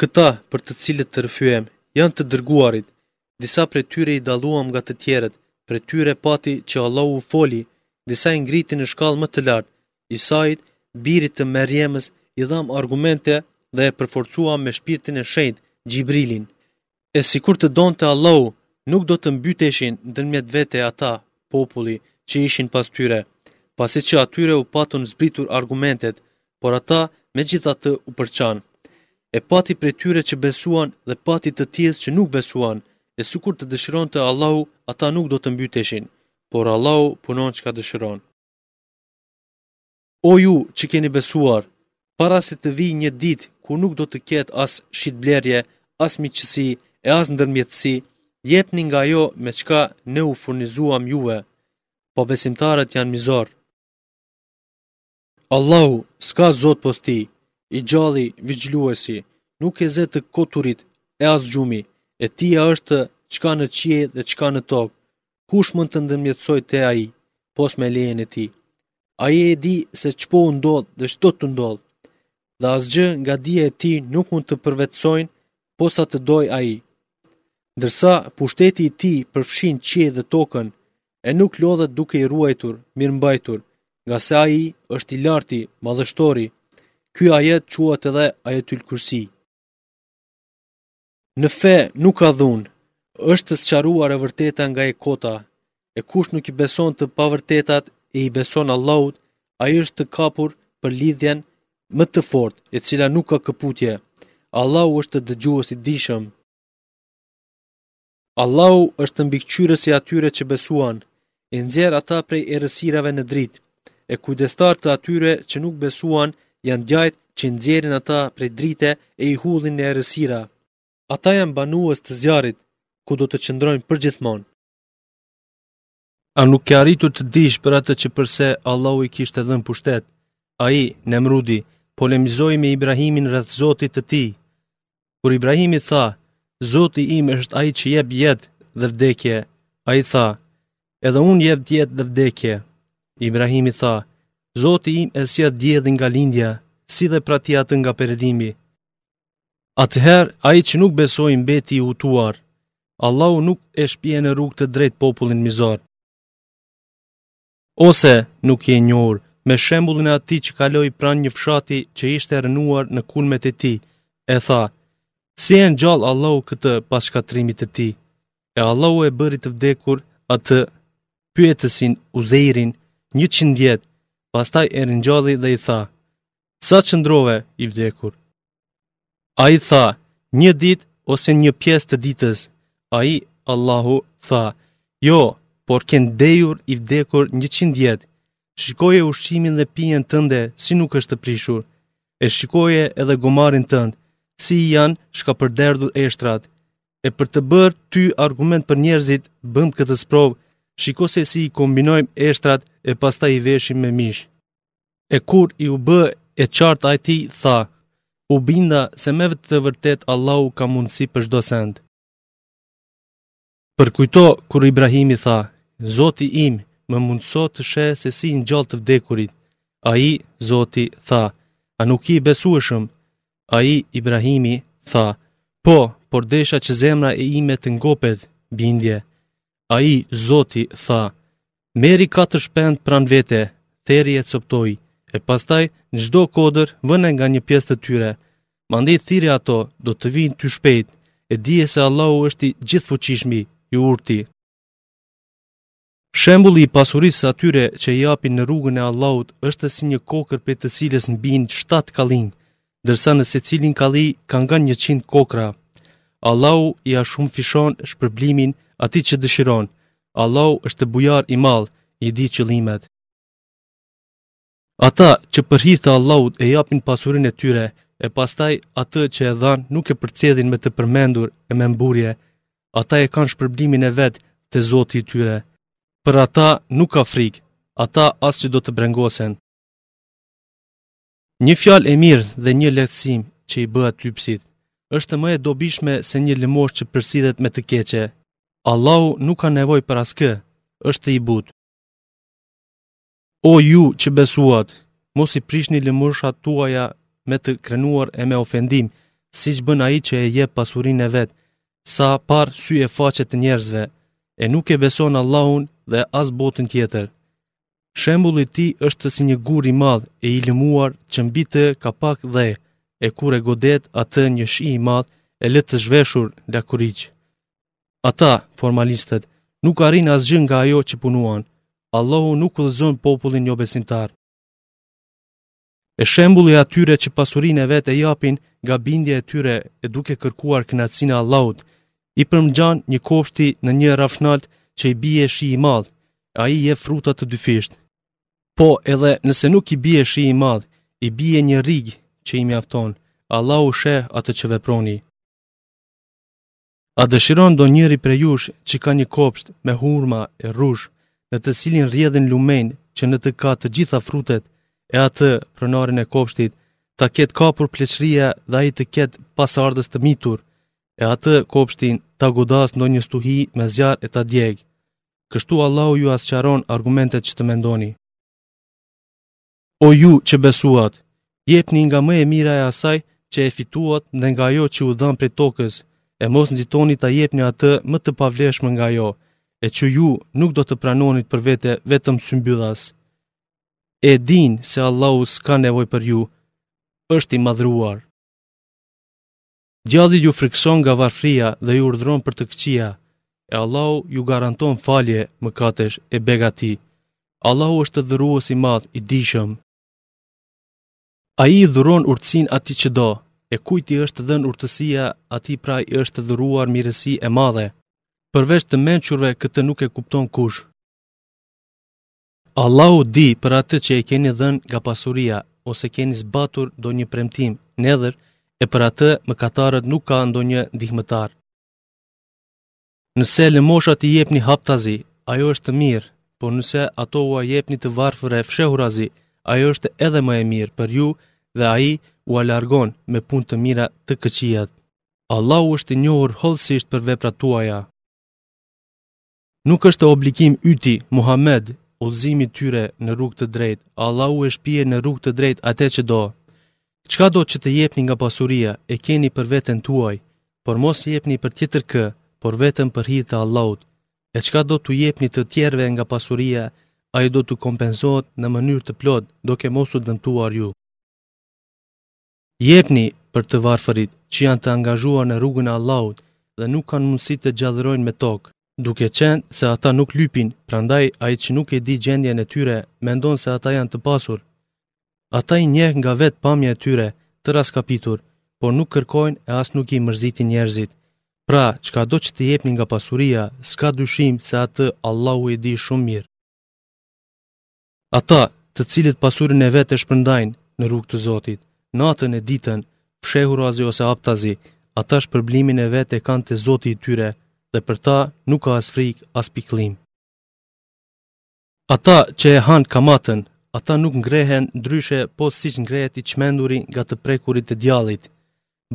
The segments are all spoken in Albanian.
Këta, për të cilët të rrëfyem, janë të dërguarit. Disa prej tyre i dalluam nga të tjerët, prej tyre pati që Allahu u foli, disa i ngriti në shkallë më të lartë. Isait, birit të Merjemës, i dham argumente dhe e përforcuam me shpirtin e shenjtë, Xhibrilin. E sikur të donte Allahu, nuk do të mbyteshin ndërmjet vete ata, populli, që ishin pas tyre, pasi që atyre u patun zbritur argumentet, por ata megjithatë u përçan. E pati prej tyre që besuan dhe pati të tillë që nuk besuan, e sikur të dëshironte Allahu, ata nuk do të mbyteshin, por Allahu punon çka dëshiron. O ju që keni besuar, para se të vijë një ditë kur nuk do të ketë as shitblerje, as miqësi e as ndërmjetësi, jepni nga ajo me çka ne u furnizuam juve, pabesimtarët janë mizorë. Allahu s'ka zot pos tij, i gjalli vigjiluesi, nuk e zë të koturit e as gjumi, e tija është çka në qiej dhe çka në tokë, kush mund të ndërmjetësojë te ai, pos me lejen e tij. Ai e di se ç'po u ndodh dhe ç'do t'u ndodhë, dhe asgjë nga dija e tij nuk mund të përvetësojnë pos sa të dojë ai. Ndërsa, pushteti i tij përfshin qiej dhe tokën, e nuk lodhet duke i ruajtur, mirëmbajtur, ngase ai është i larti, madhështori. Ky ajet quhet edhe ajetul kursi. Në fe nuk ka dhunë, është sqaruar e vërteta nga e kota, e kush nuk i beson të pavërtetat e i beson Allahut, ai është kapur për lidhjen më të fortë, e cila nuk ka këputje. Allahu është dëgjues i dijshëm. Allahu është mbikëqyrës i atyre që besuan, i nxjerr ata prej errësirave në dritë, e kujdestarë të atyre që nuk besuan janë djajtë që i nxjerrin ata prej drite e i hudhin në errësira. Ata janë banues të zjarrit, ku do të qëndrojnë përgjithmonë. A nuk ke arritur të dish për atë që përse Allahu i kishte dhënë pushtet? Ai, Nemrudi, polemizoi me Ibrahimin rreth Zotit të tij. Kur Ibrahimi tha, Zoti im është ai që jep jetë dhe vdekje, ai tha, edhe unë jep jetë dhe vdekje. Ibrahimi tha, Zoti im e sjell diellin nga lindja, sille pra ti atë nga perëndimi. Atëherë, ai që nuk besoi mbeti i hutuar. Allahu nuk e shpie në rrugë të drejtë popullin mizor. Ose nuk je njohur me shembullin e atij që kaloi pranë një fshati që ishte rënuar në kulmet e tij, e tha: Si e ngjall Allahu këtë pas shkatërrimit të tij? E Allahu e bëri të vdekur atë pyetësin Uzejrin 100 vjet, pastaj e ringjalli dhe i tha: Sa qëndrove i vdekur? Ai tha, një ditë ose një pjesë të ditës. Ai, Allahu, tha, jo, por ke ndejur i vdekur njëqind vjet. Shikoje ushqimin dhe pijen tënde si nuk është prishur. E shikoje edhe gomarin tënd, si i janë shkapërderdhur eshtrat. E për të bërë ty argument për njerëzit, bëmë këtë sprovë, shiko se si i kombinojmë eshtrat e pastaj i veshim me mish. E kur iu bë e qartë atij tha, u binda se me të vërtetë Allahu ka mundësi për çdo send. Përkujto kur Ibrahimi tha, Zoti im, më mundëso të shoh se si i ngjall të vdekurit. Ai, Zoti, tha, a nuk je i besueshëm? Ai, Ibrahimi, tha, po, por desha që zemra e ime të ngopet, bindje. Ai, Zoti, tha, Merri katër shpendë pranë vete, theri e coptoji, e pastaj në çdo kodër vëre nga një pjesë të tyre. Mandej thirri ato, do të vijnë ty shpejt, e dije se Allahu është i gjithfuqishmi, i urti. Shembulli i pasurisë së atyre që e japin në rrugën e Allahut është si një kokërr prej të cilës mbijnë shtatë kallinj. ndërsa në secilin kalli ka nga 100 kokrra. Allahu ia shumëfishon shpërblimin atij që dëshiron. Allahu është bujar i madh, i di qëllimet. Ata që për hir të Allahut e japin pasurinë e tyre, e pastaj atë që e dhanë nuk e përcjellin me të përmendur e me mburrje, ata e kanë shpërblimin e vet te Zoti i tyre. Për ata nuk ka frikë, ata as që do të brengosen. Një fjalë e mirë dhe një lehtësim që i bëhet lypësit, është më e dobishme se një lëmoshë që përcillet me të keqe. Allahu nuk ka nevojë për askënd, është i butë. O ju që besuat, mos i prishni lëmoshat tuaja me të krenuar e me ofendim, siç bën ai që e jep pasurinë e vet, sa për sy e faqe të njerëzve, e nuk e beson Allahun dhe as botën tjetër. Shembulli i tij është si një gur i madh e i lëmuar që mbi të ka pak dhe, e kur e godet atë një shi i madh, e lë të zhveshur lakuriq. Ata, formalistët, nuk arrijnë asgjë nga ajo që punuan. Allahu nuk udhëzon popullin jobesimtar. E shembulli i atyre që pasurinë e vet e japin nga bindja e tyre e duke kërkuar kënaqësinë e Allahut, i përngjan një kopshti në një rrafshnaltë që i bie shi i madh, ai jep fruta të dyfishtë. Po edhe nëse nuk i bie shi i madh, i bie një rigë që i mjafton, Allahu sheh atë që veproni. A dëshiron ndonjëri prej jush që ka një kopsht me hurma e rrush në të cilin rjedhin lumenj që në të ka të gjitha frutet e atë pronarin e kopshtit ta ketë kapur pleqëria dhe ai të ketë pasardhës të mitur, e atë kopshtin ta godasë ndonjë stuhi me zjarr e ta djegë. Kështu Allahu jua sqaron argumentet që të mendoni. O ju që besuat, jepni nga më e mira e asaj që e fituat dhe nga ajo që u dhamë prej tokës, e mos nxitoni ta jepni atë më të pavlefshmen nga ajo, e që ju nuk do të pranonit për vete vetëm symbyllas. E dini se Allahu s'ka nevojë për ju, është i madhruar. Djalli ju frikëson nga varfëria dhe ju urdhëron për të këqija, e Allahu ju garanton falje mëkatesh e begati. Allahu është dhurues i madh i dijshëm. Ai i dhuron urtësinë atij që do, e kujt i është dhënë urtësia, atij pra i është dhuruar mirësi e madhe. Përveç të mençurve këtë nuk e kupton kush. Allahu di për atë që e keni dhënë nga pasuria ose keni zbatur ndonjë premtim, nedhër, e për atë mëkatarët nuk ka ndonjë ndihmëtar. Nëse lëmoshat i jepni haptazi, ajo është mirë, por nëse ato ua jepni të varfërve fshehurazi, ajo është edhe më e mirë për ju dhe ai ua largon me punë të mira të këqijat. Allahu është i njohur hollësisht për veprat tuaja. Nuk është obligim yti, Muhammed, udhëzimi i tyre në rrugë të drejtë. Allahu e shpie në rrugë të drejtë atë që do. Çka do që të jepni nga pasuria, e keni për veten tuaj, por mos jepni për tjetër kë, por vetëm për hir të Allahut. E çka do t'u jepni të tjerëve nga pasuria, ajo do t'u kompensohet në mënyrë të plotë, duke mos u dëmtuar ju. Jepni për të varfërit që janë të angazhuar në rrugën e Allahut dhe nuk kanë mundësi të gjallërojnë në tokë, duke qenë se ata nuk lypin, prandaj ai që nuk e di gjendjen e tyre mendon se ata janë të pasur. Ata i njeh nga vetë pamja e tyre të raskapitur, por nuk kërkojnë e as nuk i mërzitin njerëzit. Pra, çkado që të jepni nga pasuria, s'ka dyshim se atë Allahu e di shumë mirë. Ata, të cilët pasurinë e vet e shpërndajnë në rrugë të Zotit, natën e ditën, fshehurazi ose haptazi, ata shpërblimin e vet e kanë te Zoti i tyre dhe për ta nuk ka as frikë, as pikëllim. Ata që e hanë kamatën, ata nuk ngrehen ndryshe pos siç ngrehet i çmenduri nga të prekurit e djallit.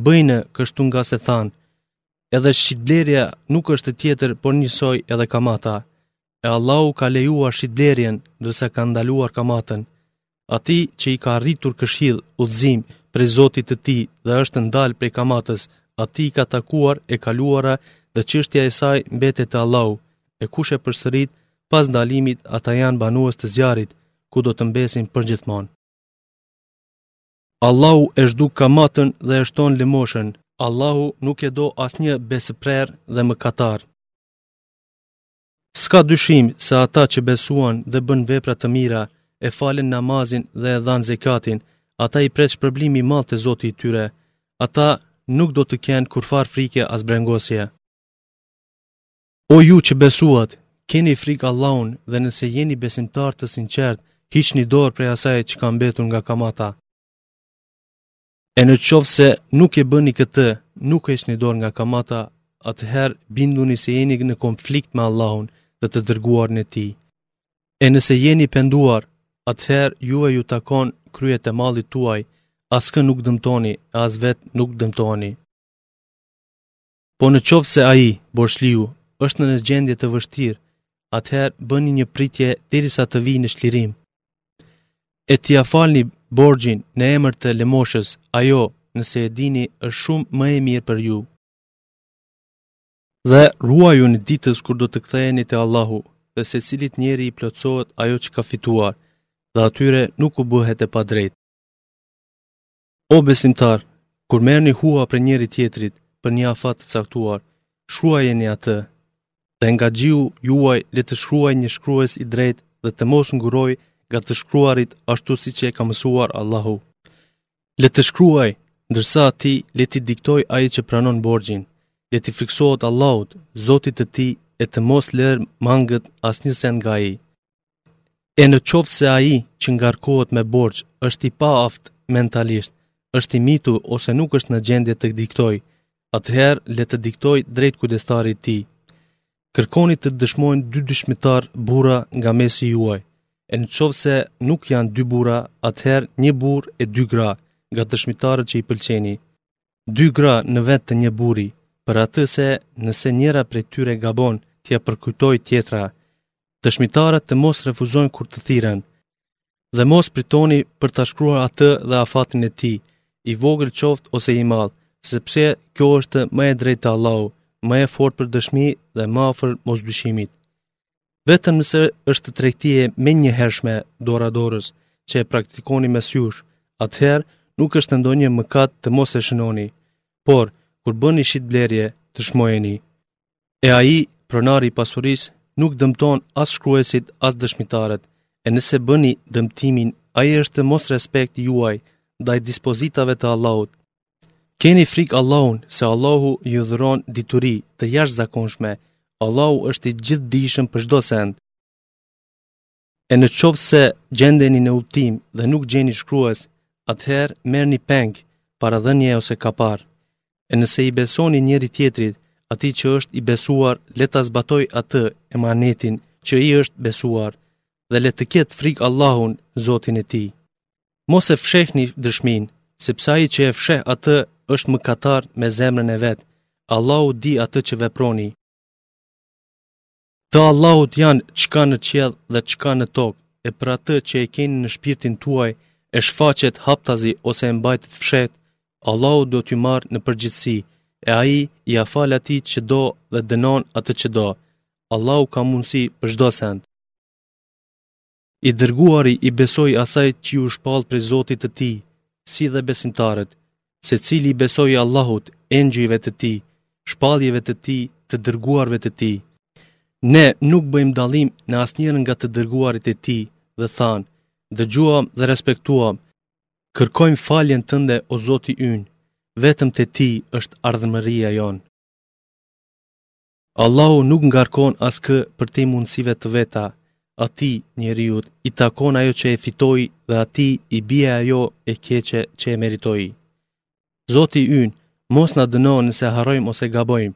Bëjnë kështu ngase thanë, edhe shitblerja nuk është tjetër por njësoj edhe kamata. e Allahu ka lejuar shitblerjen ndërsa ka ndaluar kamatën. Atij që i ka arritur këshillë, udhëzim prej Zotit të tij dhe është ndalë prej kamatës, atij i ka takuar e kaluara dhe çështja e saj mbetet te Allahu. E kush e përsërit pas ndalimit, ata janë banues të zjarrit, ku do të mbesin përgjithmonë. Allahu e zhduk kamatën dhe e shton lëmoshën. Allahu nuk e do asnjë besëprerë dhe mëkatar. S'ka dyshim se ata që besuan dhe bënë vepra të mira, e falën namazin dhe e dhanë zekatin, ata i pret shpërblim i madh te Zoti i tyre. Ata nuk do të kenë kurrfarë frike as brengosje. O ju që besuat, keni frikë Allahun dhe nëse jeni besimtarë të sinqertë, hiqni dorë prej asaj që ka mbetur nga kamata. E në qoftë se nuk e bëni këtë, nuk e hiqni dorë nga kamata, atëherë binduni se jeni në konflikt me Allahun dhe të dërguarin e tij. E nëse jeni penduar, atëherë juve ju takon kryet e mallit tuaj, askë nuk dëmtoni, as vetë nuk dëmtoheni. Po në qoftë se ai, borxhliu, është në një gjendje të vështirë, atëherë bëni një pritje derisa të vijë në çlirim. E t'ia falni borxhin në emër të lëmoshës, ajo, nëse e dini, është shumë më e mirë për ju. Dhe ruajuni ditës kur do të ktheheni te Allahu, dhe secilit njeri i plotësohet ajo që ka fituar, dhe atyre nuk u bëhet e padrejtë. O besimtarë, kur merrni hua prej njëri-tjetrit për një afat të caktuar, shkruajeni atë. Dhe nga gjiri juaj le të shkruajë një shkrues i drejtë dhe të mos ngurrojë nga të shkruarit ashtu siç e ka mësuar Allahu. Le të shkruajë, ndërsa atij le t'i diktojë ai që pranon borxhin, le t'i frikësohet Allahut, Zotit të tij e të mos lërë mangët asnjë send nga ai. E në qoftë se ai që ngarkohet me borxh është i paaftë mentalisht, është i mitur ose nuk është në gjendje të diktojë, atëherë le të diktojë drejt kujdestari i tij. Kërkoni të dëshmojnë dy dëshmitarë burra nga mesi juaj. E në qoftë se nuk janë dy burra, atëherë një burrë e dy gra nga dëshmitarët që i pëlqeni. Dy gra në vend të një burri, për atë se nëse njëra prej tyre gabon, t'ia përkujtojë tjetra. dëshmitarët të mos refuzojnë kur të thirren, dhe mos pritoni për ta shkruar atë dhe afatin e tij, i vogël qoftë ose i madh, sepse kjo është më e drejtë te Allahu, më e fortë për dëshmi dhe më afër mosdyshimit. Vetëm nëse është tregti e menjëhershme dora-dorës që e praktikoni mes jush, atëherë nuk është ndonjë mëkat të mos e shënoni, por kur bëni shitblerje dëshmojeni. E ai, pronari i pasurisë, nuk dëmton as shkruesit, as dëshmitarët. E nëse bëni dëmtimin, ai është mosrespekt juaj ndaj dispozitave të Allahut. Keni frikë Allahun se Allahu ju dhuron dituri të jashtëzakonshme. Allahu është i gjithdijshëm për çdo send. E në qoftë se gjendeni në udhëtim dhe nuk gjeni shkrues, atëherë merrni peng, paradhënie ose kapar. E nëse i besoni njëri-tjetrit, atij që është i besuar, le ta zbatojë atë emanetin që i është besuar, dhe le të ketë frikë Allahun, Zotin e tij. Mos e fshehni dëshminë, sepse ai që e fsheh atë është mëkatar me zemrën e vet, Allahu di atë që veproni. Të Allahut janë ç'ka në qiell dhe ç'ka në tokë, e për atë që e keni në shpirtin tuaj, e shfaqët haptazi ose e mbajtët fshehtë, Allahu do t'ju marrë në përgjegjësi, e ai ia fal atij që do dhe dënon atë që do. Allahu ka mundësi për çdo send. I dërguari i besoi asaj që iu shpall prej Zotit të tij, si dhe besimtarët, secili i besoi Allahut, engjëjve të tij, shpalljeve të tij, të dërguarve të tij. Ne nuk bëjmë dallim në asnjërin nga të dërguarit e tij dhe thanë, dëgjuam dhe respektuam, kërkojmë faljen tënde o Zoti ynë, vetëm te ti është ardhmëria jonë. Allahu nuk ngarkon askë përtej mundësive të veta, atij njeriut i takon ajo që e fitoi dhe atij i bie ajo e keqe që e meritoi. Zoti ynë, mos na dëno nëse harrojmë ose gabojmë.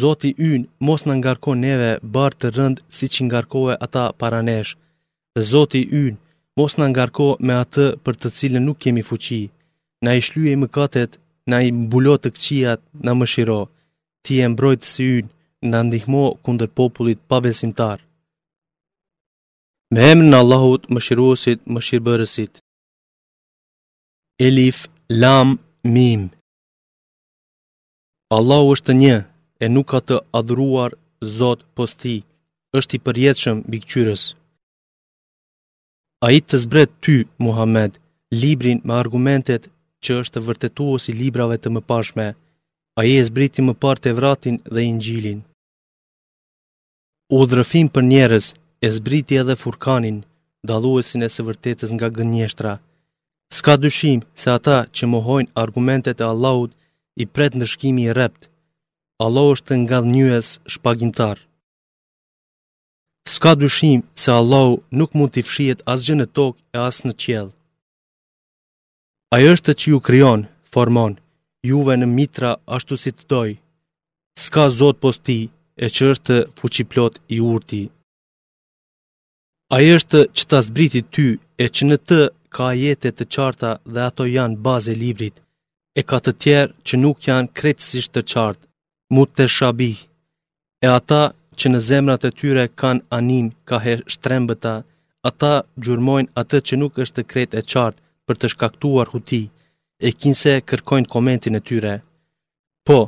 Zoti ynë, mos na ngarko neve barrë të rëndë siç i ngarkove ata para nesh. Dhe Zoti ynë, mos na ngarko me atë për të cilën nuk kemi fuqi. Na i shlyej mëkatet, na i mbulo të këqijat, na mëshiro. ti je mbrojtësi ynë, na ndihmo kundër popullit pabesimtar. Me emrin e Allahut, Mëshiruesit, Mëshirbërësit. Elif Lam Mim. Allahu është një e nuk ka të adhuruar Zot pos tij, është i përjetshëm mbikëqyrës. Ai të zbret ty, Muhamed, librin me argumentet që është vërtetues i librave të mëparshme. Ai e zbriti më parë Tevratin dhe Inxhilin. Udhërrëfim për njerëz, e zbriti edhe Furkanin, dalluesin e së vërtetës nga gënjeshtra. S'ka dyshim se ata që mohojnë argumentet e Allahut i pret ndëshkimi i rreptë. Allahu është ngadhënjyes shpagimtar. S'ka dyshim se Allahu nuk mund t'i fshihet asgjë në tokë e as në qiell. Ai është që ju krijon, formon, juve në mitra ashtu si të dojë. S'ka zot pos tij e që është fuqiplotë i urti. Ai është që ta zbriti ty e që në të ka ajete të qarta dhe ato janë bazë e librit, e ka të tjerë që nuk janë krejtësisht të qarta. Muteshabih, e ata që në zemrat e tyre kanë anim kah e shtrembëta, ata gjurmojnë atë që nuk është krejt e qartë për të shkaktuar huti, e kinse kërkojnë komentin e tyre. Po,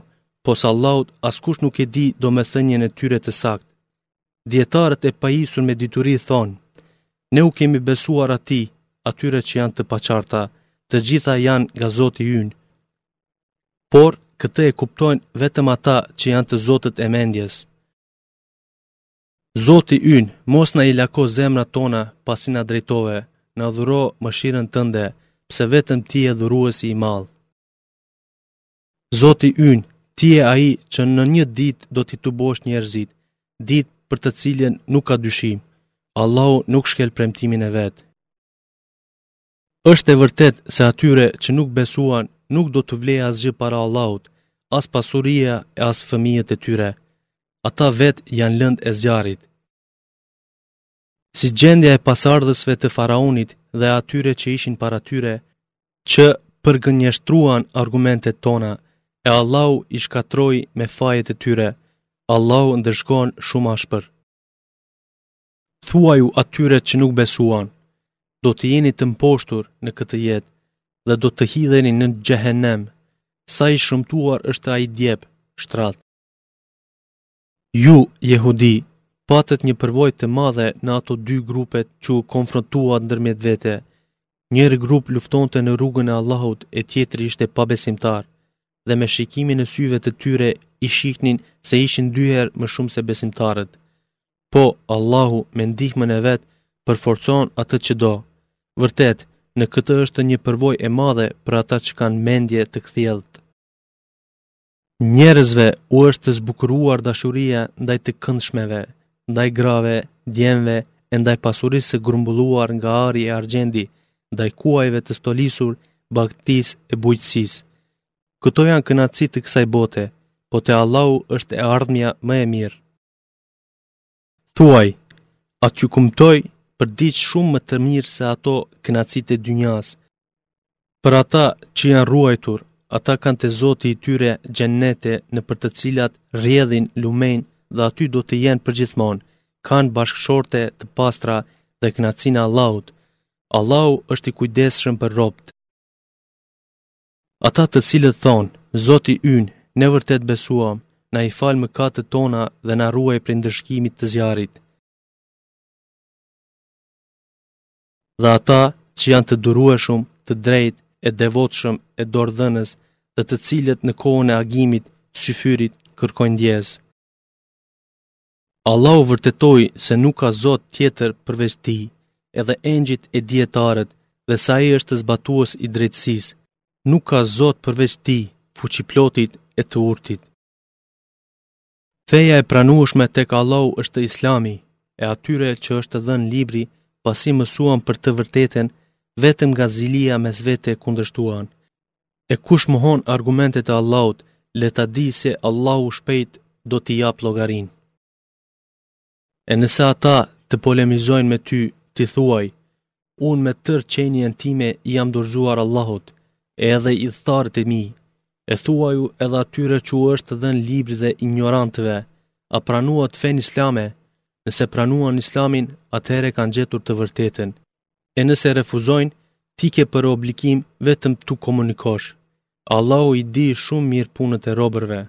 pos Allahut askush nuk e di domethënien e tyre të saktë. Dijetarët e pajisur me dituri thonë, ne u kemi besuar atij, atyre që janë të paqarta, të gjitha janë nga Zoti ynë. Por, këtë e kuptojnë vetëm ata që janë të zotët e mendjes. Zoti ynë, mos na i lako zemrat tona pasi na drejtove, na dhuro mëshirën tënde, pse vetëm ti je dhuruesi i madh. Zoti ynë, ti je ai që në një ditë do t'i tubosh njerëzit, ditë për të cilën nuk ka dyshim, Allahu nuk shkel premtimin e vet. Është e vërtetë se atyre që nuk besuan nuk do t'u vlejë asgjë para Allahut, as pasuria e as fëmijët e tyre. Ata vetë janë lëndë e zjarrit. Si gjendja e pasardhësve të faraonit dhe atyre që ishin para tyre, që përgënjeshtruan argumentet tona, e Allahu i shkatërroi me fajet e tyre. Allahu ndëshkon shumë ashpër. Thuaju atyre që nuk besuan, do të jeni të mposhtur në këtë jetë dhe do të hidheni në xhehenem, sa i shëmtuar është ai djep, shtrat. Ju, jehudi, patët një përvojë të madhe në ato dy grupet që u konfrontuan ndërmjet vete. Njëri grup luftonte në rrugën e Allahut e tjetri ishte pabesimtar, dhe me shikimin e syve të tyre i shihnin se ishin dy herë më shumë se besimtarët. Po, Allahu me ndihmën e vet përforcon atë që do. Vërtet, në këtë është një përvojë e madhe për ata që kanë mendje të kthjellët. Njerëzve u është zbukuruar dashuria ndaj të këndshmeve, ndaj grave, djemve e ndaj pasurisë së grumbulluar nga ari e argjendi, ndaj kuajve të stolisur, bagëtisë e bujqësisë. Këto janë kënaqësi të kësaj bote, po te Allahu është e ardhmja më e mirë. Thuaj, a t'ju kumtoj për diç shumë më të mirë se ato kënaqësitë e dynjas? Për ata që janë ruajtur, ata kanë te Zoti i tyre xhennete nëpër të cilat rrjedhin lumenj dhe aty do të jenë përgjithmonë. Kanë bashkëshorte të pastra dhe kënaqësinë e Allahut. Allahu është i kujdesshëm për robët. Ata të cilët thonë, Zoti ynë, ne vërtet besuam, na i fal mëkatet tona dhe na ruaj prej ndëshkimit të zjarrit. Dhe ata që janë të durueshëm, të drejtë, e devotshëm, e dorëdhënës, dhe të cilët në kohën e agimit, syfyrit, kërkojnë ndjesë. Allahu vërtetoi se nuk ka Zot tjetër përveç Tij, edhe engjëjt e dijetarët dhe se Ai është zbatues i drejtësisë. Nuk ka Zot përveç Tij, Fuqiplotit e të Urtit. Feja e pranueshme tek Allahu është Islami, e atyre që është dhënë libri, pasi mësuan për të vërtetën, vetëm nga zilia mes vete kundërshtuan. E kush mohon argumentet e Allahut, le ta dijë se Allahu shpejt do t'i japë llogarinë. E nëse ata të polemizojnë me ty, ti thuaj, unë me tërë qenien time i jam dorëzuar Allahut, e edhe idhtarët e mi, e thuaju edhe atyre që u është dhënë libri dhe injorantëve, a pranuat fenë islame, nëse pranuan islamin, atëherë kanë gjetur të vërtetën. e nëse refuzojnë, ti ke për obligim vetëm t'u komunikosh. Allahu i di shumë mirë punët e robërve.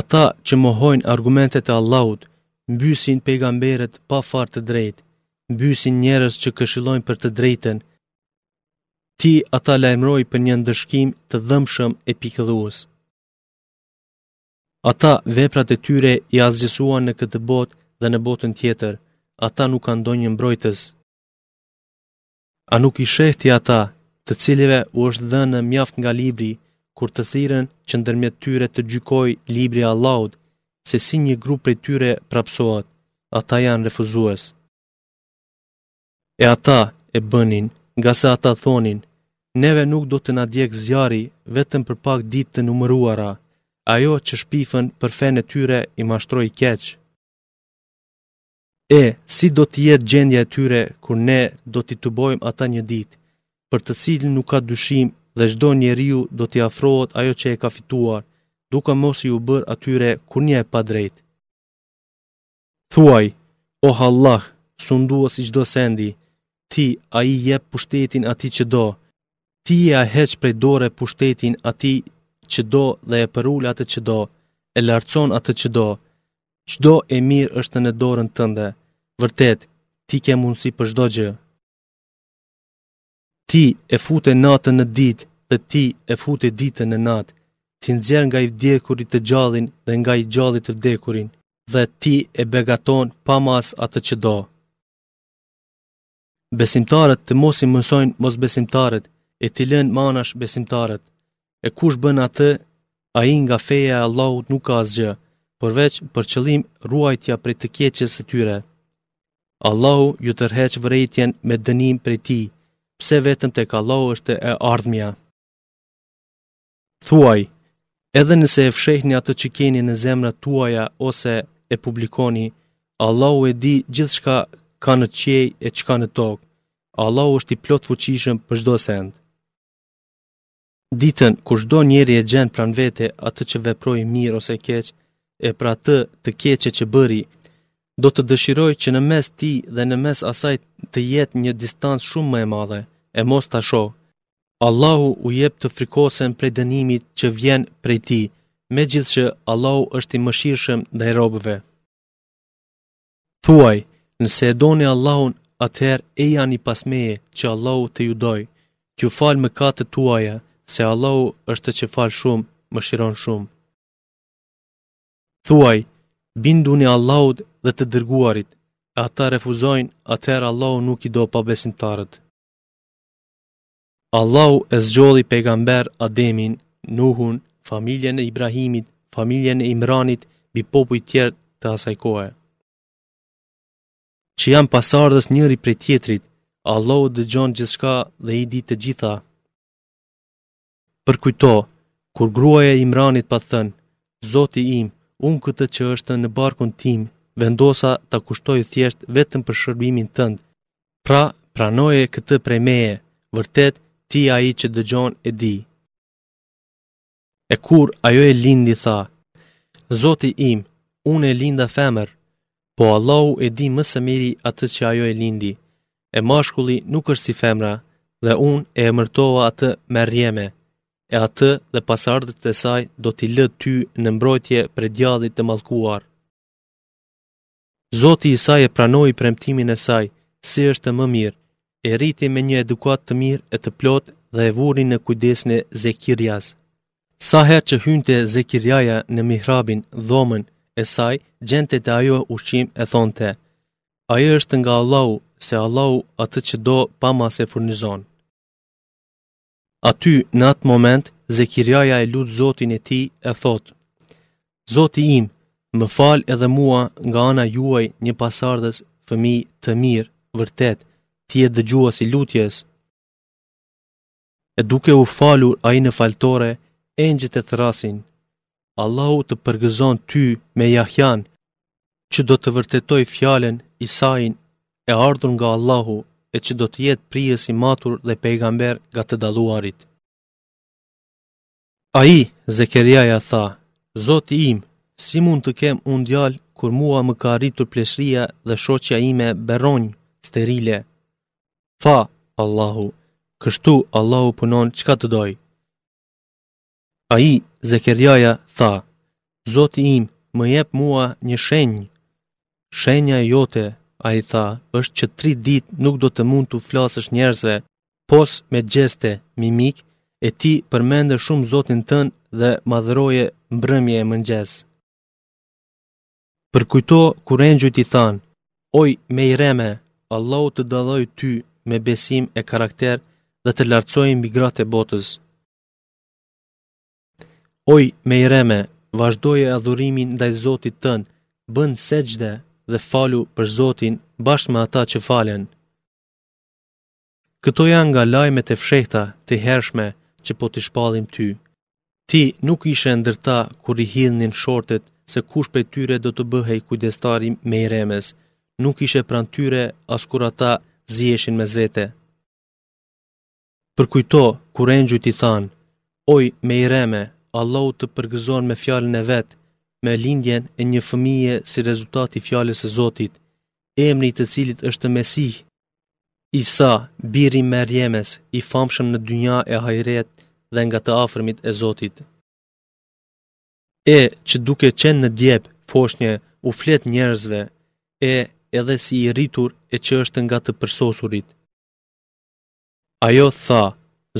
Ata që mohojnë argumentet e Allahut, mbysin pejgamberët pa farë të drejte, mbysin njerëz që këshillojnë për të drejtën. Ti ata lajmëroji për një ndëshkim të dhëmshëm e pikëllues. Ata veprat e tyre i asgjësuan në këtë botë dhe në botën tjetër. Ata nuk kanë ndonjë mbrojtës. A nuk i sheh ti ata, të cilëve u është dhënë mjaft nga libri, kur të thirren që ndërmjet tyre të gjykojë libri i Allahut, se si një grup prej tyre prapsohet, ata janë refuzues. E ata e bënin, ngase ata thonin, Neve nuk do të na djegë zjarri vetëm për pak ditë të numëruara. Ajo që shpifën për fenë e tyre i mashtroi keq. E, si do të jetë gjendja e tyre kur ne do t'i tubojmë ata një ditë, për të cilën nuk ka dyshim dhe çdo njeriu do t'i afrohet ajo që e ka fituar, duke mos iu bërë atyre kurrnjë e padrejtë. Thuaj, Oh Allah, sundues i çdo sendi, Ti ia jep pushtetin atij që do, Ti ia heq prej dore pushtetin atij që do dhe e përul atë që do, e lartëson atë që do. Çdo e mirë është në dorën tënde. Vërtet, ti ke mundësi për çdo gjë. Ti e fute natën në ditë dhe ti e fute ditën në natë. Ti nxjerr nga i vdekuri të gjallin dhe nga i gjalli të vdekurin dhe ti e begaton pa masë atë që do. Besimtarët të mos i miqësojnë mosbesimtarët e t'i lënë manash besimtarët. E kush bën atë, ai nga feja e Allahut nuk ka asgjë, përveç për qëllim ruajtja prej të keqes së tyre. Allahu ju tërheq vërejtjen me dënim prej tij, pse vetëm tek Allahu është e ardhmja. Thuaj, edhe nëse e fshehni atë që keni në zemrat tuaja ose e publikoni, Allahu e di gjithçka ka në qiej e çka në tokë. Allahu është i plotfuqishëm për çdo send. Ditën kur çdo njeri e gjen pranë vete atë që veproi mirë ose keq, e për atë të keqe që bëri, do të dëshirojë që në mes tij dhe në mes asaj të jetë një distancë shumë më e madhe, e mos ta shohë. Allahu u jep të frikosen prej dënimit që vjen prej tij, megjithëqë Allahu është i mëshirshëm ndaj robëve. Thuaj, nëse e doni Allahun, atëherë ejani pas meje, që Allahu t'ju dojë, t'ju falë mëkatet tuaja, se Allahu është që fal shumë, mëshiron shumë. Thuaj, binduni Allahut dhe të dërguarit, e ata refuzojnë, atëherë Allahu nuk i do pabesimtarët. Allahu e zgjodhi pejgamber Ademin, Nuhun, familjen e Ibrahimit, familjen e Imranit, mbi popujt tjerë të asaj kohe. Që janë pasardhës njëri prej tjetrit, Allahu dëgjon gjithçka dhe i di të gjitha. Përkujto, kur gruaja e Imranit pat thënë, Zoti im, unë këtë që është në barkun tim, vendosa ta kushtoj thjesht vetëm për shërbimin tënd, Pra, pranoje këtë prej meje, vërtet ti ai që dëgjon e di. E kur ajo e lindi tha, Zoti im, unë e linda femër, po Allahu e di më së miri atë që ajo e lindi. E mashkulli nuk është si femra, dhe unë e emërtova atë Merjeme, e atë dhe pasardhësit e saj do t'i lë ty në mbrojtje prej djallit të mallkuar. Zoti i saj e pranoi premtimin e saj, si është më mirë, e rriti me një edukatë të mirë e të plotë dhe e vuri në kujdesin e Zekirijas. Sa herë që hynte Zekirijaja në mihrabin, dhomën, e saj, gjente te ajo ushqim e thonte, Ajo është nga Allahu, se Allahu atë që do pa masë e furnizon. Aty, në atë moment, Zekirijaja e lut Zotin e tij e thotë, Zoti im, më fal edhe mua nga ana juaj një pasardhës fëmijë të mirë, vërtet, ti je dëgjues i lutjes. E duke u falur ai në faltore, engjëjt e thërrasin, Allahu të përgëzon ty me Jahjan, që do të vërtetojë fjalën Isain e ardhur nga Allahu e që do të jetë prijës i matur dhe pejgamber nga të dalluarit. Ai, Zekerijaja tha, Zoti im, si mund të kem unë djalë kur mua më ka arritur pleqëria dhe shoqja ime beronjë, sterile? Tha, Allahu, kështu Allahu punon çka të dojë. Ai, Zekerijaja, tha, Zoti im, më jep mua një shenjë. Shenja jote, ai tha, është që tri ditë nuk do të mund t'u flasësh njerëzve, pos me gjeste, mimikë, e ti përmende shumë Zotin tënd dhe madhëroje mbrëmje e mëngjes. Përkujto, kur engjujt i thanë, oj Mejreme, Allahu të dalloi ty me besim e karakter dhe të lartësoi mbi gratë e botës. Oj, Mejreme, vazhdoje adhurimin ndaj Zotit tënd, bën sexhde dhe falu për Zotin bashkë me ata që falen. Këto janë nga lajmet e fshehta të hershme që po t'i shpallim ty. Ti nuk ishe ndër ta kur i hidhnin shortet se kush prej tyre do të bëhej kujdestar i Mejremes, nuk ishe pranë tyre as kur ata ziheshin mes vete. Përkujto kur engjujt i thanë, Oj Mejreme, Allahu të përgëzon me fjalën e vet, me lindjen e një fëmije si rezultat i fjalës së Zotit, emri i të cilit është Mesih. Isa, biri i Merjemes, i famshëm në dynja e ahiret dhe nga të afërmit e Zotit. E që duke qenë në djep, foshnje, u flet njerëzve, e edhe si i rritur e që është nga të përsosurit. Ajo tha,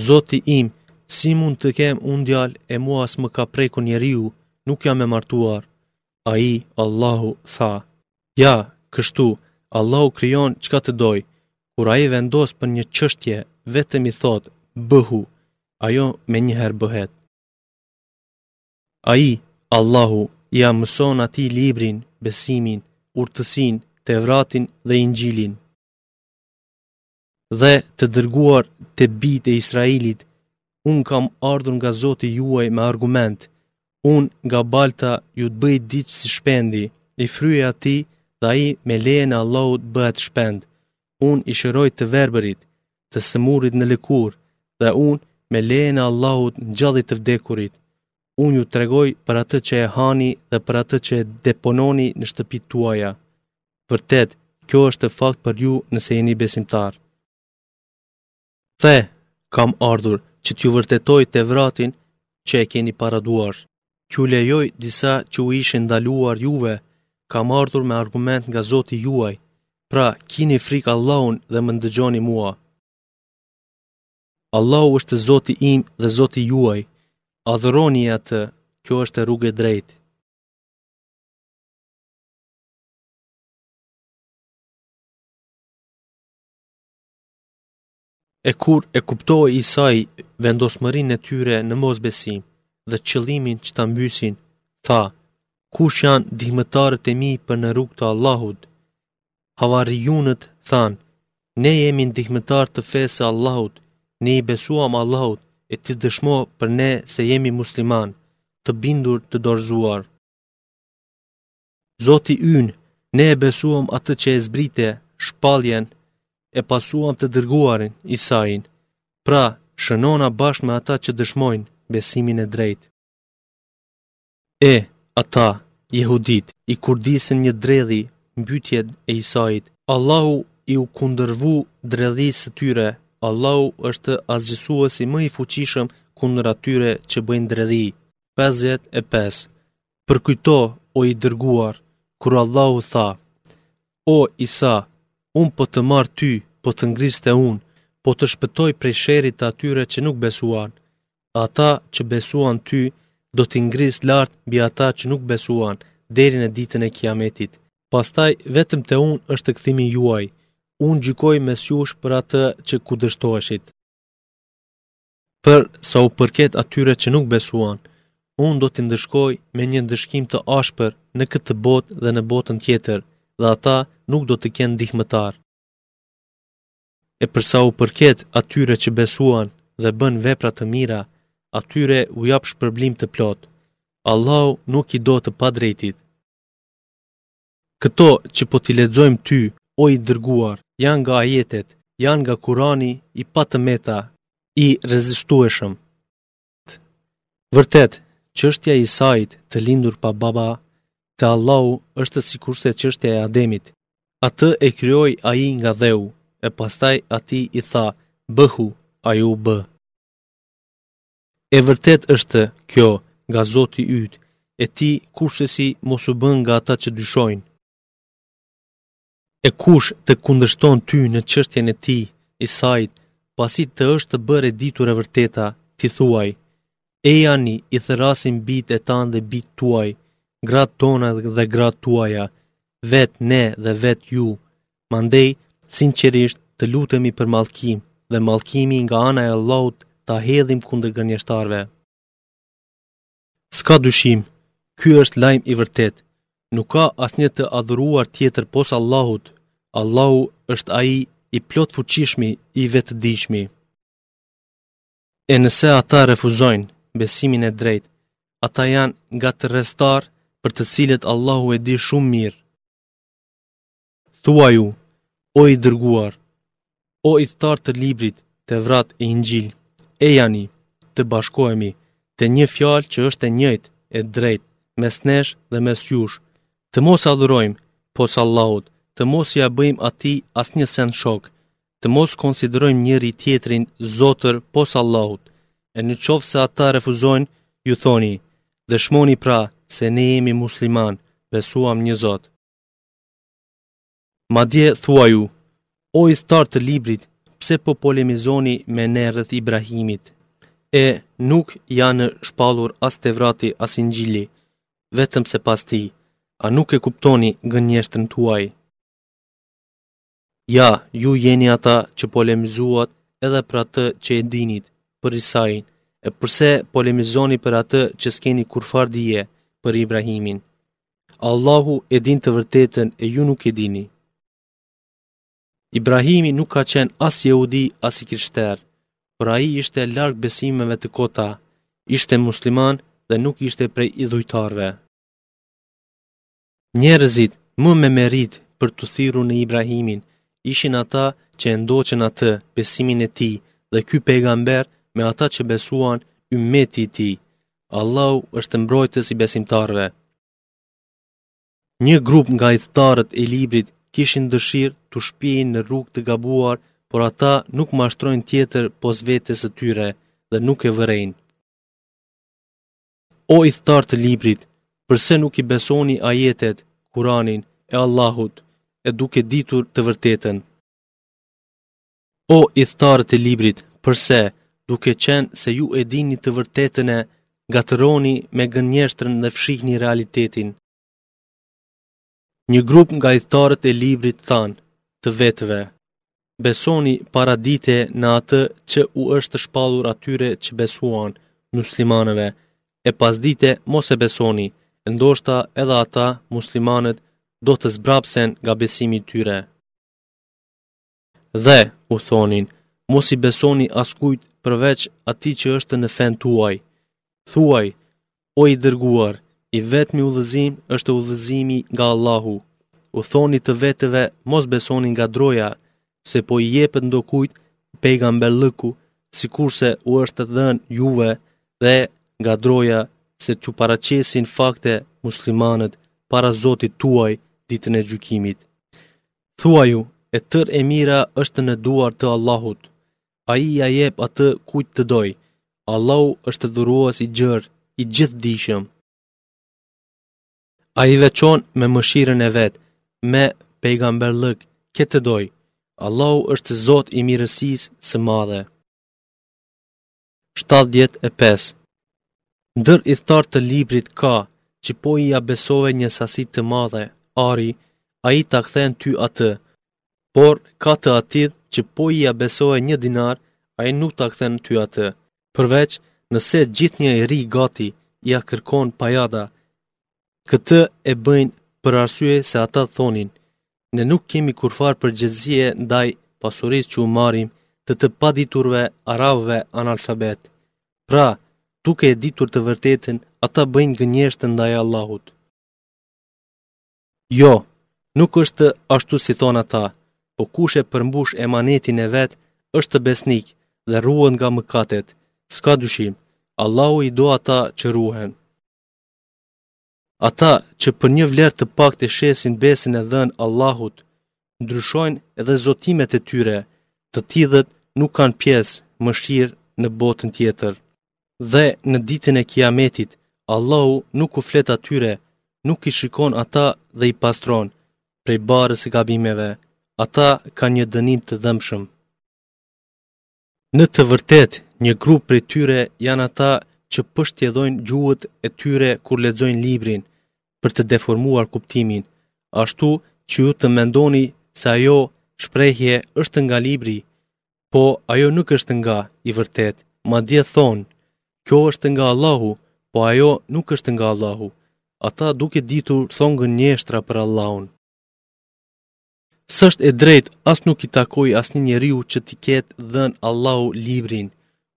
Zoti im, si mund të kem unë djalë e mua as më ka prekur njeriu, nuk jam e martuar. Ai, Allahu, tha, Ja, kështu, Allahu krijon çka të dojë, kur ai vendos për një çështje, vetëm i thotë, bëhu, ajo menjëherë bëhet. Ai, Allahu, ia mëson atij librin, besimin, urtësinë, Tevratin dhe Inxhilin. Dhe të dërguar te bijtë e Israilit, unë kam ardhur nga Zoti juaj me argument, unë nga balta ju bëj diç si shpendi, i fryj atij dhe ai me lejen e Allahut bëhet shpend, unë i shëroj të verbërit, të sëmurit në lëkurë, dhe unë me lejen e Allahut ngjalli të vdekurit, unë ju tregoj për atë që e hani dhe për atë që e depononi në shtëpitë tuaja. Vërtet, kjo është fakt për ju nëse jeni besimtarë. Dhe, kam ardhur që t'ju vërtetoj Tevratin që e keni para duarsh. T'ju lejoj disa që u ishin ndaluar juve, kam ardhur me argument nga Zoti juaj. Pra, kini frikë Allahun dhe më ndëgjoni mua. Allahu është Zoti im dhe Zoti juaj. Adhuroni atë, kjo është rrugë e drejtë. E kur e kuptoi Isai vendosmërinë e tyre në mosbesim dhe qëllimin që ta mbysin, tha, kush janë ndihmëtarët e mi për në rrugë të Allahut? Havarijunët thanë, ne jemi ndihmëtarë të fesë së Allahut, ne i besuam Allahut e ti dëshmo për ne se jemi muslimanë, të bindur të dorëzuar. Zoti ynë, ne e besuam atë që e zbrite, shpalljen, e pasuam të dërguarin, Isain. Pra, shënona bashkë me ata që dëshmojnë besimin e drejtë. E, ata, jehuditë, i kurdisën një dredhi, mbytjen e Isait. Allahu iu kundërvu dredhisë së tyre. Allahu është asgjësuesi më i fuqishëm kundër atyre që bëjnë dredhi. 55. përkujto o i dërguar, kur Allahu tha, O Isa, unë po të marr ty, po të ngris te unë, po të shpëtoj prej sherrit të atyre që nuk besuan. Ata që besuan ty, do t'i ngris lart mbi ata që nuk besuan, deri në ditën e kiametit. Pastaj, vetëm te unë është kthimi juaj, unë gjykoj mes jush për atë që kundërshtoheshit. Për sa u përket atyre që nuk besuan, unë do t'i ndëshkoj me një ndëshkim të ashpër në këtë botë dhe në botën tjetër, dhe ata nuk do të kenë ndihmëtar. E për sa u përket atyre që besuan dhe bënë vepra të mira, atyre u jap shpërblim të plotë. Allahu nuk i do të padrejtit. Këto që po t'i lexojmë ty, o i Dërguar, janë nga ajetet, janë nga Kur'ani i patëmetë, i rezistueshëm. Vërtet, çështja e Isait, të lindur pa baba, te Allahu është sikurse çështja e Ademit. Atë e krijoi ai nga dheu, e pastaj atij i tha, bëhu, ai u bë. E vërtetë është kjo nga Zoti yt, e ti kurrsesi mos u bëj nga ata që dyshojnë. E kush të kundërshton ty në çështjen e tij, Isait, pasi të është bërë e ditur e vërteta, ti thuaj: Ejani i thërrasim bijtë tanë dhe bijtë tuaj, gratë tona dhe gratë tuaja, vetë ne dhe vetë ju, Mandej, sinqerisht, të lutemi për mallkim dhe mallkimin nga ana e Allahut ta hedhim kundër gënjeshtarëve. S'ka dyshim, ky është lajm i vërtetë. Nuk ka asnjë të adhuruar tjetër pos Allahut. Allahu është ai i plotfuqishmi, i vetëdijshmi. E nëse ata refuzojnë besimin e drejtë, ata janë ngatërrestarë për të cilët Allahu e di shumë mirë. Thuaju, o i dërguar, o ithtarë të librit, Tevrat e Inxhil, ejani, të bashkohemi, te një fjalë që është e njëjtë, e drejtë, mes nesh dhe mes jush, të mos adhurojmë, pos Allahut, të mos ia bëjmë atij asnjë send shok, të mos konsiderojmë njëri-tjetrin zotër pos Allahut, e në qoftë se ata refuzojnë, ju thoni, dëshmoni pra se ne jemi muslimanë, besuam një Zot. Madje thuaju, o ithtarë të librit, pse po polemizoni me ne rreth Ibrahimit? E nuk janë shpallur as Tevrati as Inxhili, vetëm se pas tij. A nuk e kuptoni gënjeshtën tuaj? Ja, ju jeni ata që polemizuat edhe për atë që e dinit, për Isain, e përse polemizoni për atë që s'keni kurrfarë dije, për Ibrahimin. Allahu e din të vërtetën e ju nuk e dini. Ibrahimi nuk ka qenë as jehudi as i krishterë, por ai ishte larg besimeve të kota, ishte musliman dhe nuk ishte prej idhujtarëve. Njerëzit më me meritë për t'u thirrur në Ibrahimin ishin ata që e ndoqën atë besimin e tij dhe ky pejgamber me ata që besuan ymmeti i tij. Allahu është mbrojtës i besimtarëve. Një grup nga ithtarët e librit kishin dëshirë t'u shpijnë në rrugë të gabuar, por ata nuk mashtrojnë tjetër pos vetes së tyre dhe nuk e vërejnë. O ithtarë të librit, përse nuk i besoni ajetet, Kuranin, e Allahut, e duke ditur të vërtetën? O ithtarë të librit, përse, duke qenë se ju e dini të vërtetën, e ngatërroni me gënjeshtrën dhe fshihni realitetin? Një grup nga ithtarët e librit thanë të vetëve, besoni para dite në atë që u është shpallur atyre që besuan, muslimanëve, e pas dite mos e besoni, ndoshta edhe ata, muslimanët, do të zbrapsen nga besimi i tyre. Dhe, u thonin, mos i besoni askujt përveç atij që është në fenë tuaj. Thuaj, o i dërguar, i vetmi udhëzim është udhëzimi nga Allahu. U thoni të vetëve mos besoni nga droja, se po i jepet ndokujt pejgamberllëku, sikurse u është dhënë juve dhe nga droja se t'ju paraqesin fakte muslimanët para Zotit tuaj ditën e gjykimit. Thuaj, e tërë e mira është në duar të Allahut. Ai ia jep atë kujt të dojë. Allahu është dhuruas i gjerë, i gjithëdijshëm. Ai veçon me mëshirën e vet, me pejgamberllëk, kë të dojë. Allahu është zot i mirësisë së madhe. 75. Ndër ithtarë të librit ka, që po ia besove një sasi të madhe, ari, ai ta kthen ty atë, por ka të atij që po ia besove një dinar, ai nuk ta kthen ty atë, përveç nëse gjithnjë i rri gati, ia kërkon pa ia da, Këtë e bëjnë për arsye se ata thonin, ne nuk kemi kurrfarë përgjegjësie ndaj pasurisë që u marrim të të paditurve arabëve analfabetë. Pra, duke e ditur të vërtetën, ata bëjnë gënjeshtër ndaj Allahut. Jo, nuk është ashtu si thonë ata, po kush e përmbush emanetin e vet është besnik dhe ruhet nga mëkatet. S'ka dyshim, Allahu i do ata që ruhen. Ata që për një vlerë të paktë e shesin besin e dhënë Allahut, ndryshojnë edhe zotimet e tyre, të tillët nuk kanë pjesë mëshire në botën tjetër. Dhe në ditën e kiametit, Allahu nuk u flet atyre, nuk i shikon ata dhe i pastron, prej barrës së gabimeve, ata kanë një dënim të dhembshëm. Në të vërtetë, një grup prej tyre janë ata që pështjellojnë gjuhët e tyre kur lexojnë librin për të deformuar kuptimin, ashtu që ju të mendoni se ajo shprehje është nga libri, po ajo nuk është nga i vërtetë. Madje thonë, kjo është nga Allahu, po ajo nuk është nga Allahu. Ata duke ditur thonë gënjeshtra për Allahun. S'është e drejtë as nuk i takon asnjë njeriu që t'i ketë dhënë Allahu librin,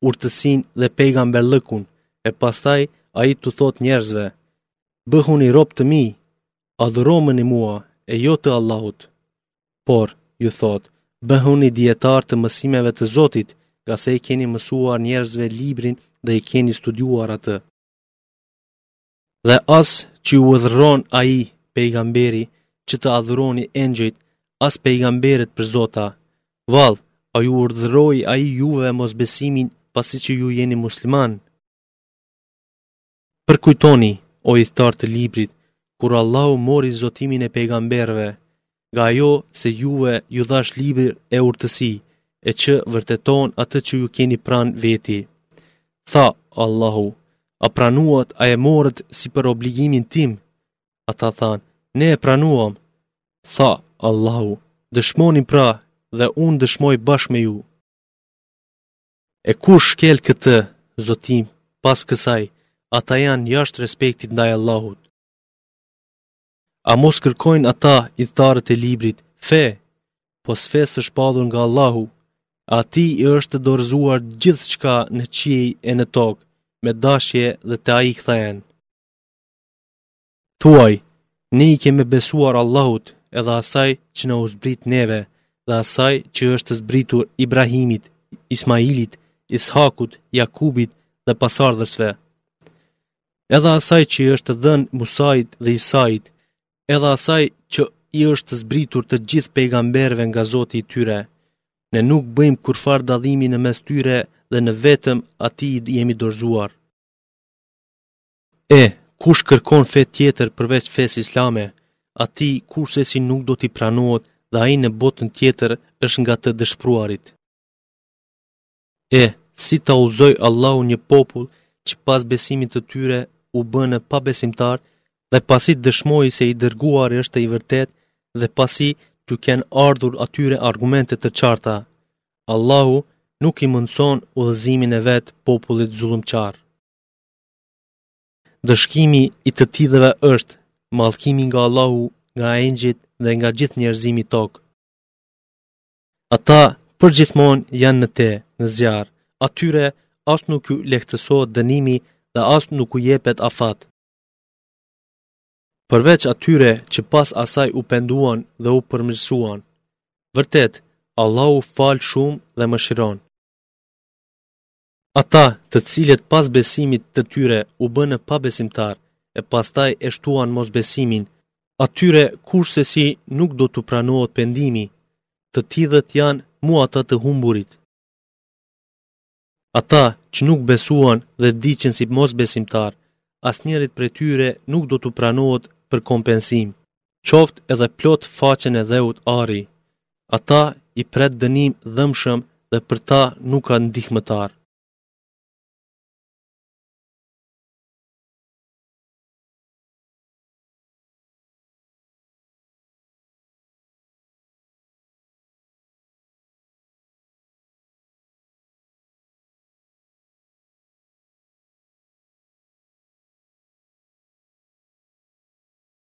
urtësinë dhe pejgamberllëkun e pastaj ai t'u thotë njerëzve: Bëhuni robë të mi, adhuromëni mua e jo të Allahut. Por, ju thotë, bëhuni dijetarë të mësimeve të Zotit, ngase i keni mësuar njerëzve librin dhe e keni studiuar atë. Dhe as që ju urdhëron ai pejgamberi që të adhuroni engjëjt, as pejgamberët për zota. Vallë, a ju urdhëron ai juve mosbesimin pasi që ju jeni muslimanë? Përkujtoni, o ithtarë të librit, kur Allahu mori zotimin e pejgamberëve, nga ajo se juve ju dhashë libër e urtësi, e që vërteton atë që ju keni pranë veti. Tha Allahu, a pranuat a e morët sipër obligimin tim? Ata thanë, ne e pranuam. Tha Allahu, dëshmoni pra dhe unë dëshmoj bashkë me ju. E kush shkel këtë zotim pas kësaj, ata janë jashtë respektit ndaj Allahut. A mos kërkojnë ata ithtarët e librit fe, pos fesë së shpallur nga Allahu, Atij i është dorëzuar gjithçka në qiej e në tokë, me dashje dhe te ai kthehen. Thuaj, ne i kemi besuar Allahut edhe asaj që na u zbrit neve dhe asaj që i është zbritur Ibrahimit, Ismailit, Ishakut, Jakubit dhe pasardhësve. edhe asaj që i është dhënë Musait dhe Isait, edhe asaj që i është zbritur të gjithë pejgamberëve nga Zoti i tyre. Ne nuk bëjmë kurrfarë dallimi në mes tyre dhe ne vetëm atij i jemi dorëzuar. E, kush kërkon fe tjetër përveç fesë islame, atij kurrsesi nuk do t'i pranohet dhe ai në botën tjetër është nga të dëshpruarit. E, si ta udhëzoj Allahu një popull që pas besimit të tyre u bënë pabesimtarë dhe pasi dëshmoi se i dërguari është i vërtetë dhe pasi t'u kenë ardhur atyre argumente të qarta. Allahu nuk i mundëson udhëzimin e vet popullit zullumqar. Ndëshkimi i të tillëve është mallkimi nga Allahu, nga engjëjt dhe nga gjithë njerëzimi tok. Ata përgjithmonë janë në te, në zjarr. Atyre as nuk iu lehtësohet dënimi dhe as nuk u jepet afat. Përveç atyre që pas asaj u penduan dhe u përmirësuan. Vërtet, Allahu fal shumë dhe mëshiron. Ata, të cilët pas besimit të tyre u bënë pabesimtarë e pastaj e shtuan mosbesimin, atyre kurrsesi nuk do t'u pranohet pendimi, të tillët janë mu ata të humburit. Ata që nuk besuan dhe vdiqën si mosbesimtarë, asnjërit prej tyre nuk do t'u pranohet për kompensim. qoftë edhe plot faqen e dheut ari, ata i pret dënim i dhëmbshëm dhe për ta nuk ka ndihmëtar.